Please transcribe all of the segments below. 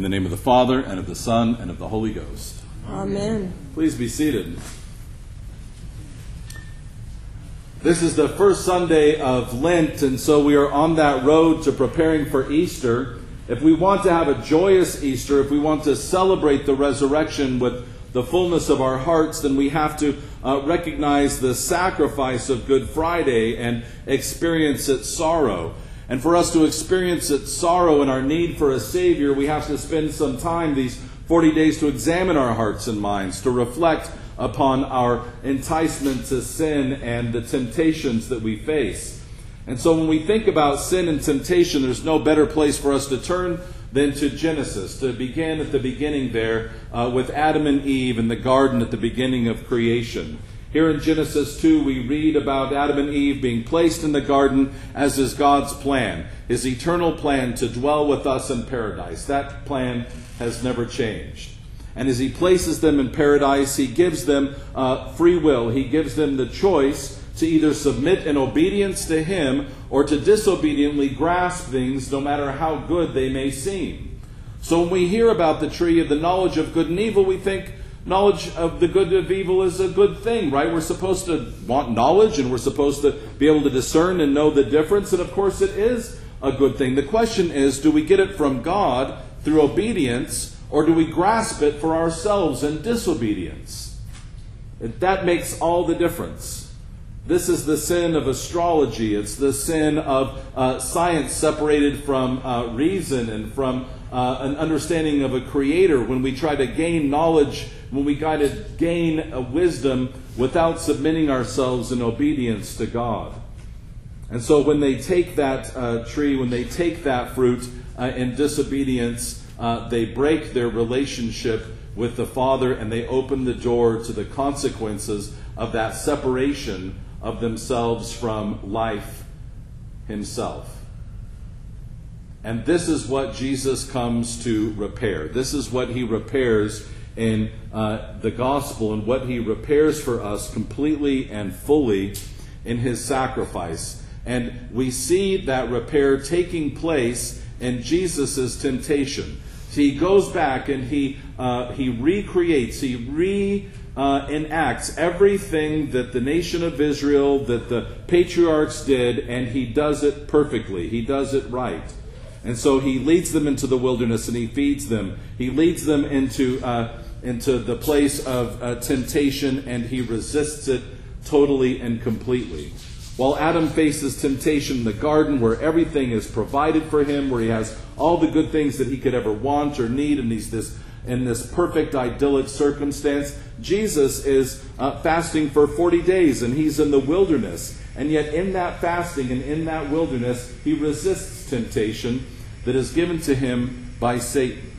In the name of the Father, and of the Son, and of the Holy Ghost. Amen. Please be seated. This is the first Sunday of Lent, and so we are on that road to preparing for Easter. If we want to have a joyous Easter, if we want to celebrate the resurrection with the fullness of our hearts, then we have to uh, recognize the sacrifice of Good Friday and experience its sorrow. And for us to experience its sorrow and our need for a Savior, we have to spend some time these 40 days to examine our hearts and minds, to reflect upon our enticement to sin and the temptations that we face. And so when we think about sin and temptation, there's no better place for us to turn than to Genesis, to begin at the beginning there uh, with Adam and Eve in the garden at the beginning of creation. Here in Genesis 2, we read about Adam and Eve being placed in the garden as is God's plan, his eternal plan to dwell with us in paradise. That plan has never changed. And as he places them in paradise, he gives them uh, free will. He gives them the choice to either submit in obedience to him or to disobediently grasp things, no matter how good they may seem. So when we hear about the tree of the knowledge of good and evil, we think knowledge of the good of evil is a good thing, right? We're supposed to want knowledge and we're supposed to be able to discern and know the difference. And of course, it is a good thing. The question is do we get it from God through obedience? Or do we grasp it for ourselves in disobedience? That makes all the difference. This is the sin of astrology. It's the sin of uh, science separated from uh, reason and from uh, an understanding of a creator. When we try to gain knowledge, when we try to gain a wisdom without submitting ourselves in obedience to God. And so when they take that uh, tree, when they take that fruit uh, in disobedience, uh, they break their relationship with the Father and they open the door to the consequences of that separation of themselves from life Himself. And this is what Jesus comes to repair. This is what He repairs in uh, the gospel and what He repairs for us completely and fully in His sacrifice. And we see that repair taking place in Jesus' temptation. So he goes back and he, uh, he recreates, he reenacts uh, everything that the nation of Israel, that the patriarchs did, and he does it perfectly. He does it right. And so he leads them into the wilderness and he feeds them. He leads them into, uh, into the place of uh, temptation and he resists it totally and completely. While Adam faces temptation in the garden where everything is provided for him, where he has all the good things that he could ever want or need and he's this, in this perfect idyllic circumstance, Jesus is uh, fasting for 40 days and he's in the wilderness. And yet, in that fasting and in that wilderness, he resists temptation that is given to him by Satan.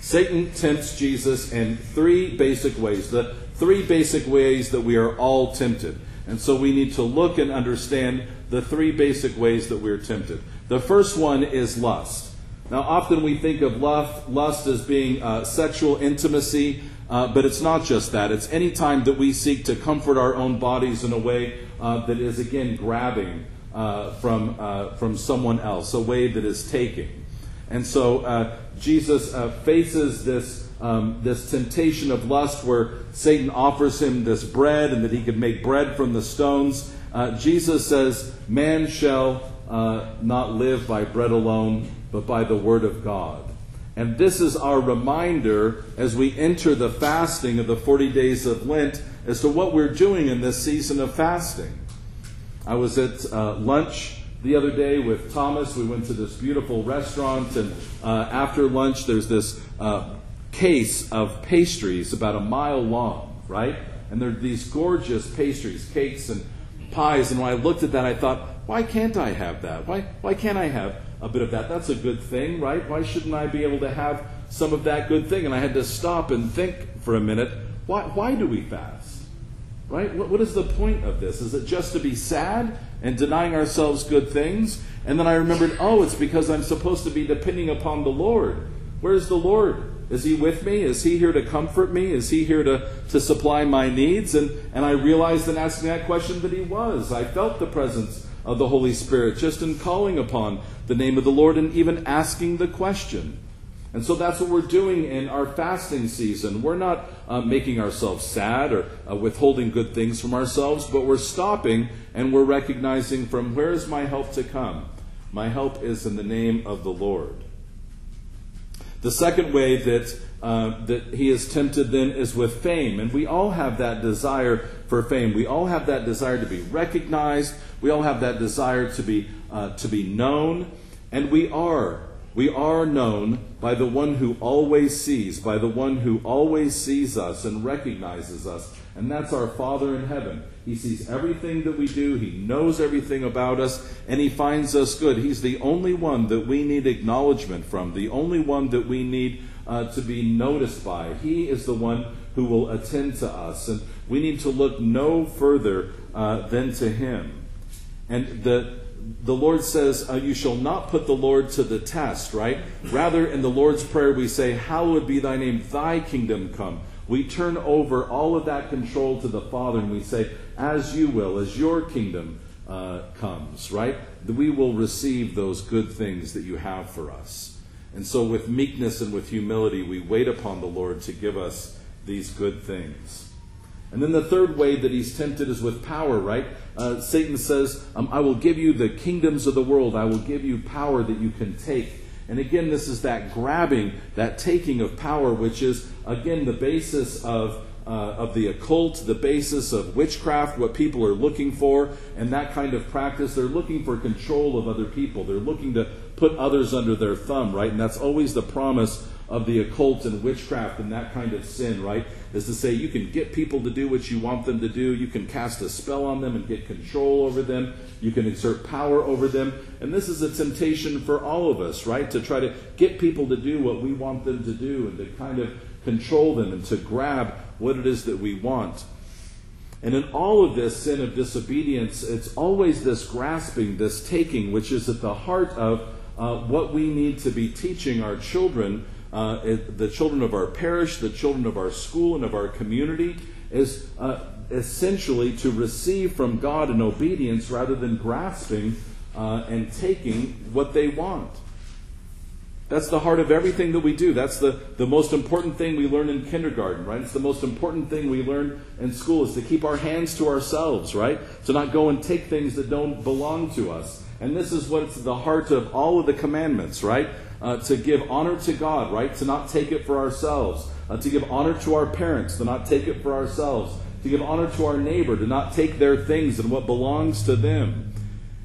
Satan tempts Jesus in three basic ways, the three basic ways that we are all tempted. And so we need to look and understand the three basic ways that we're tempted. The first one is lust. Now, often we think of lust, lust as being uh, sexual intimacy, uh, but it's not just that. It's any time that we seek to comfort our own bodies in a way uh, that is, again, grabbing uh, from, uh, from someone else, a way that is taking. And so uh, Jesus faces this um, this temptation of lust where Satan offers him this bread and that he could make bread from the stones. Uh, Jesus says, Man shall uh, not live by bread alone, but by the word of God. And this is our reminder as we enter the fasting of the 40 days of Lent as to what we're doing in this season of fasting. I was at uh, lunch the other day with Thomas. We went to this beautiful restaurant, and uh, after lunch, there's this uh, case of pastries about a mile long, right? And they're these gorgeous pastries, cakes and pies. And when I looked at that, I thought, why can't I have that? Why, why can't I have a bit of that? That's a good thing, right? Why shouldn't I be able to have some of that good thing? And I had to stop and think for a minute why, why do we fast? Right? What, what is the point of this? Is it just to be sad and denying ourselves good things? And then I remembered, oh, it's because I'm supposed to be depending upon the Lord. Where's the Lord? Is he with me? Is he here to comfort me? Is he here to, to supply my needs? And, and I realized in asking that question that he was. I felt the presence of the Holy Spirit just in calling upon the name of the Lord and even asking the question. And so that's what we're doing in our fasting season. We're not uh, making ourselves sad or uh, withholding good things from ourselves, but we're stopping and we're recognizing from where is my help to come? My help is in the name of the Lord. The second way that uh, that he is tempted then is with fame, and we all have that desire for fame. We all have that desire to be recognized. We all have that desire to be uh, to be known, and we are we are known by the one who always sees, by the one who always sees us and recognizes us, and that's our Father in heaven. He sees everything that we do, He knows everything about us, and He finds us good. He's the only one that we need acknowledgement from, the only one that we need uh, to be noticed by. He is the one who will attend to us, and we need to look no further uh, than to Him. And the the Lord says, uh, You shall not put the Lord to the test, right? Rather, in the Lord's Prayer, we say, Hallowed be thy name, thy kingdom come. We turn over all of that control to the Father and we say, As you will, as your kingdom uh, comes, right? We will receive those good things that you have for us. And so, with meekness and with humility, we wait upon the Lord to give us these good things. And then the third way that he's tempted is with power, right? Uh, Satan says, um, I will give you the kingdoms of the world. I will give you power that you can take. And again, this is that grabbing, that taking of power, which is, again, the basis of, uh, of the occult, the basis of witchcraft, what people are looking for, and that kind of practice. They're looking for control of other people. They're looking to put others under their thumb, right? And that's always the promise of the occult and witchcraft and that kind of sin, right? Is to say you can get people to do what you want them to do. You can cast a spell on them and get control over them. You can exert power over them. And this is a temptation for all of us, right? To try to get people to do what we want them to do and to kind of control them and to grab what it is that we want. And in all of this sin of disobedience, it's always this grasping, this taking, which is at the heart of uh, what we need to be teaching our children uh, the children of our parish, the children of our school, and of our community, is uh, essentially to receive from God in obedience rather than grasping uh, and taking what they want. That's the heart of everything that we do. That's the, the most important thing we learn in kindergarten, right? It's the most important thing we learn in school is to keep our hands to ourselves, right? To not go and take things that don't belong to us. And this is what's the heart of all of the commandments, right? Uh, to give honor to God, right? To not take it for ourselves. Uh, to give honor to our parents, to not take it for ourselves. To give honor to our neighbor, to not take their things and what belongs to them.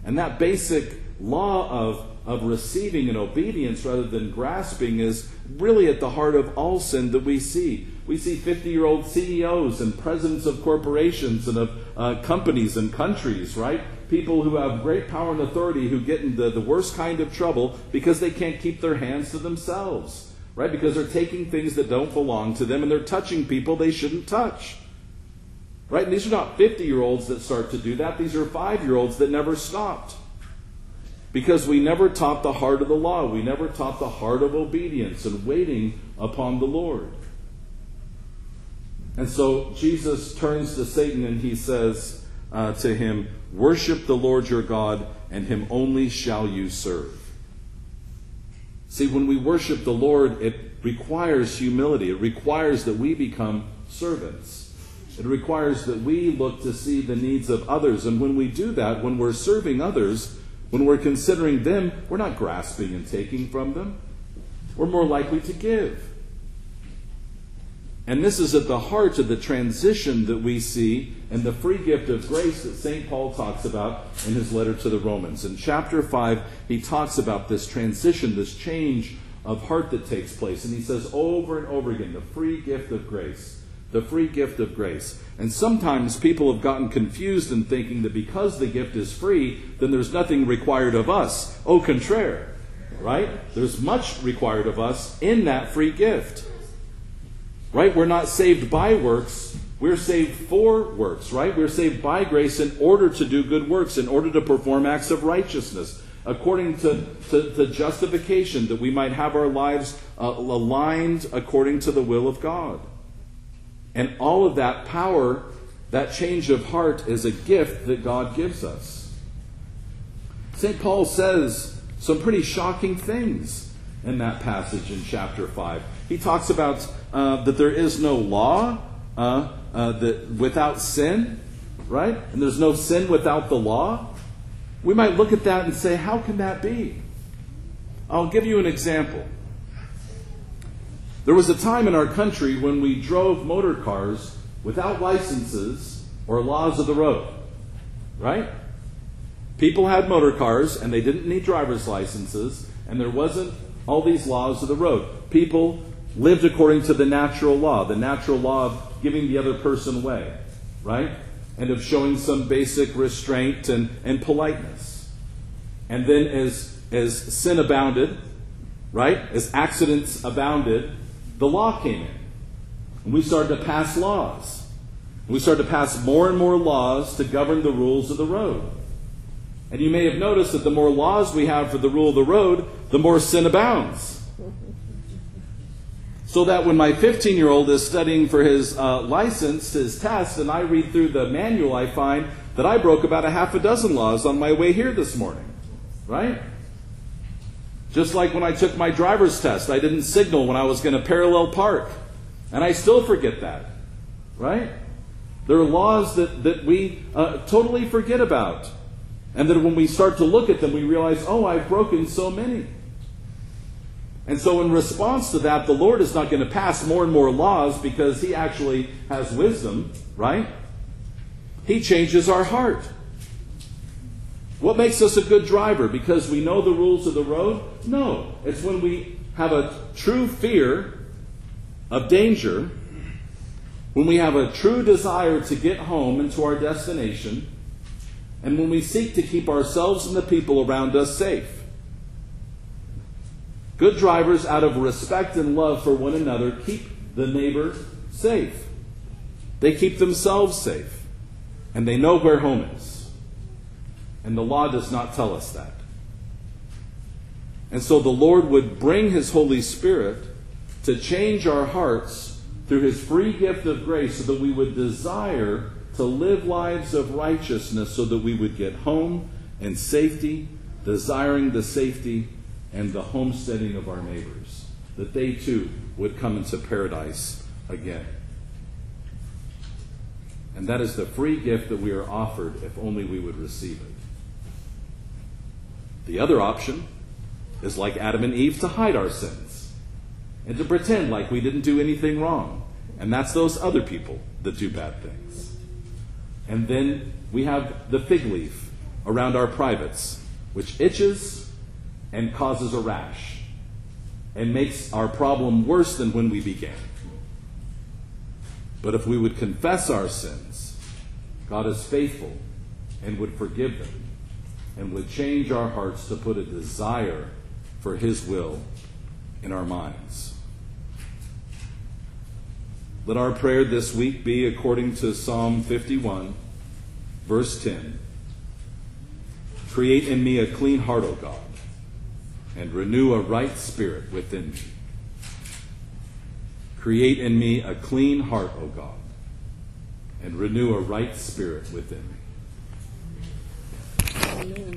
And that basic law of, of receiving and obedience rather than grasping is really at the heart of all sin that we see. We see 50 year old CEOs and presidents of corporations and of uh, companies and countries, right? people who have great power and authority who get into the worst kind of trouble because they can't keep their hands to themselves, right? Because they're taking things that don't belong to them and they're touching people they shouldn't touch. Right? And these are not 50 year olds that start to do that. These are five year olds that never stopped. Because we never taught the heart of the law. We never taught the heart of obedience and waiting upon the Lord. And so Jesus turns to Satan and he says uh, to him, Worship the Lord your God, and him only shall you serve. See, when we worship the Lord, it requires humility. It requires that we become servants. It requires that we look to see the needs of others. And when we do that, when we're serving others, when we're considering them, we're not grasping and taking from them. We're more likely to give. And this is at the heart of the transition that we see in the free gift of grace that St. Paul talks about in his letter to the Romans. In chapter 5, he talks about this transition, this change of heart that takes place. And he says over and over again, the free gift of grace. The free gift of grace. And sometimes people have gotten confused in thinking that because the gift is free, then there's nothing required of us. Au contraire, right? There's much required of us in that free gift. Right? We're not saved by works. We're saved for works, right? We're saved by grace in order to do good works, in order to perform acts of righteousness, according to, to, to justification, that we might have our lives uh, aligned according to the will of God. And all of that power, that change of heart, is a gift that God gives us. St. Paul says some pretty shocking things in that passage in chapter 5. He talks about uh, that there is no law uh, uh, that without sin, right? And there's no sin without the law. We might look at that and say, how can that be? I'll give you an example. There was a time in our country when we drove motor cars without licenses or laws of the road, right? People had motor cars and they didn't need driver's licenses, and there wasn't all these laws of the road. People lived according to the natural law, the natural law of giving the other person way, right? And of showing some basic restraint and, and politeness. And then as, as sin abounded, right? As accidents abounded, the law came in. And we started to pass laws. We started to pass more and more laws to govern the rules of the road. And you may have noticed that the more laws we have for the rule of the road, the more sin abounds. So that when my 15 year old is studying for his uh, license, his test, and I read through the manual, I find that I broke about a half a dozen laws on my way here this morning. Right? Just like when I took my driver's test, I didn't signal when I was going to parallel park. And I still forget that. Right? There are laws that, that we uh, totally forget about. And that when we start to look at them, we realize, oh, I've broken so many. And so, in response to that, the Lord is not going to pass more and more laws because He actually has wisdom, right? He changes our heart. What makes us a good driver? Because we know the rules of the road? No. It's when we have a true fear of danger, when we have a true desire to get home and to our destination, and when we seek to keep ourselves and the people around us safe. Good drivers, out of respect and love for one another, keep the neighbor safe. They keep themselves safe, and they know where home is. And the law does not tell us that. And so the Lord would bring His Holy Spirit to change our hearts through His free gift of grace so that we would desire to live lives of righteousness so that we would get home and safety, desiring the safety and the homesteading of our neighbors, that they too would come into paradise again. And that is the free gift that we are offered if only we would receive it. The other option is like Adam and Eve to hide our sins and to pretend like we didn't do anything wrong. And that's those other people that do bad things. And then we have the fig leaf around our privates, which itches and causes a rash and makes our problem worse than when we began. But if we would confess our sins, God is faithful and would forgive them and would change our hearts to put a desire for His will in our minds. Let our prayer this week be according to Psalm 51, verse 10. Create in me a clean heart, O God, and renew a right spirit within me. Create in me a clean heart, O God, and renew a right spirit within me.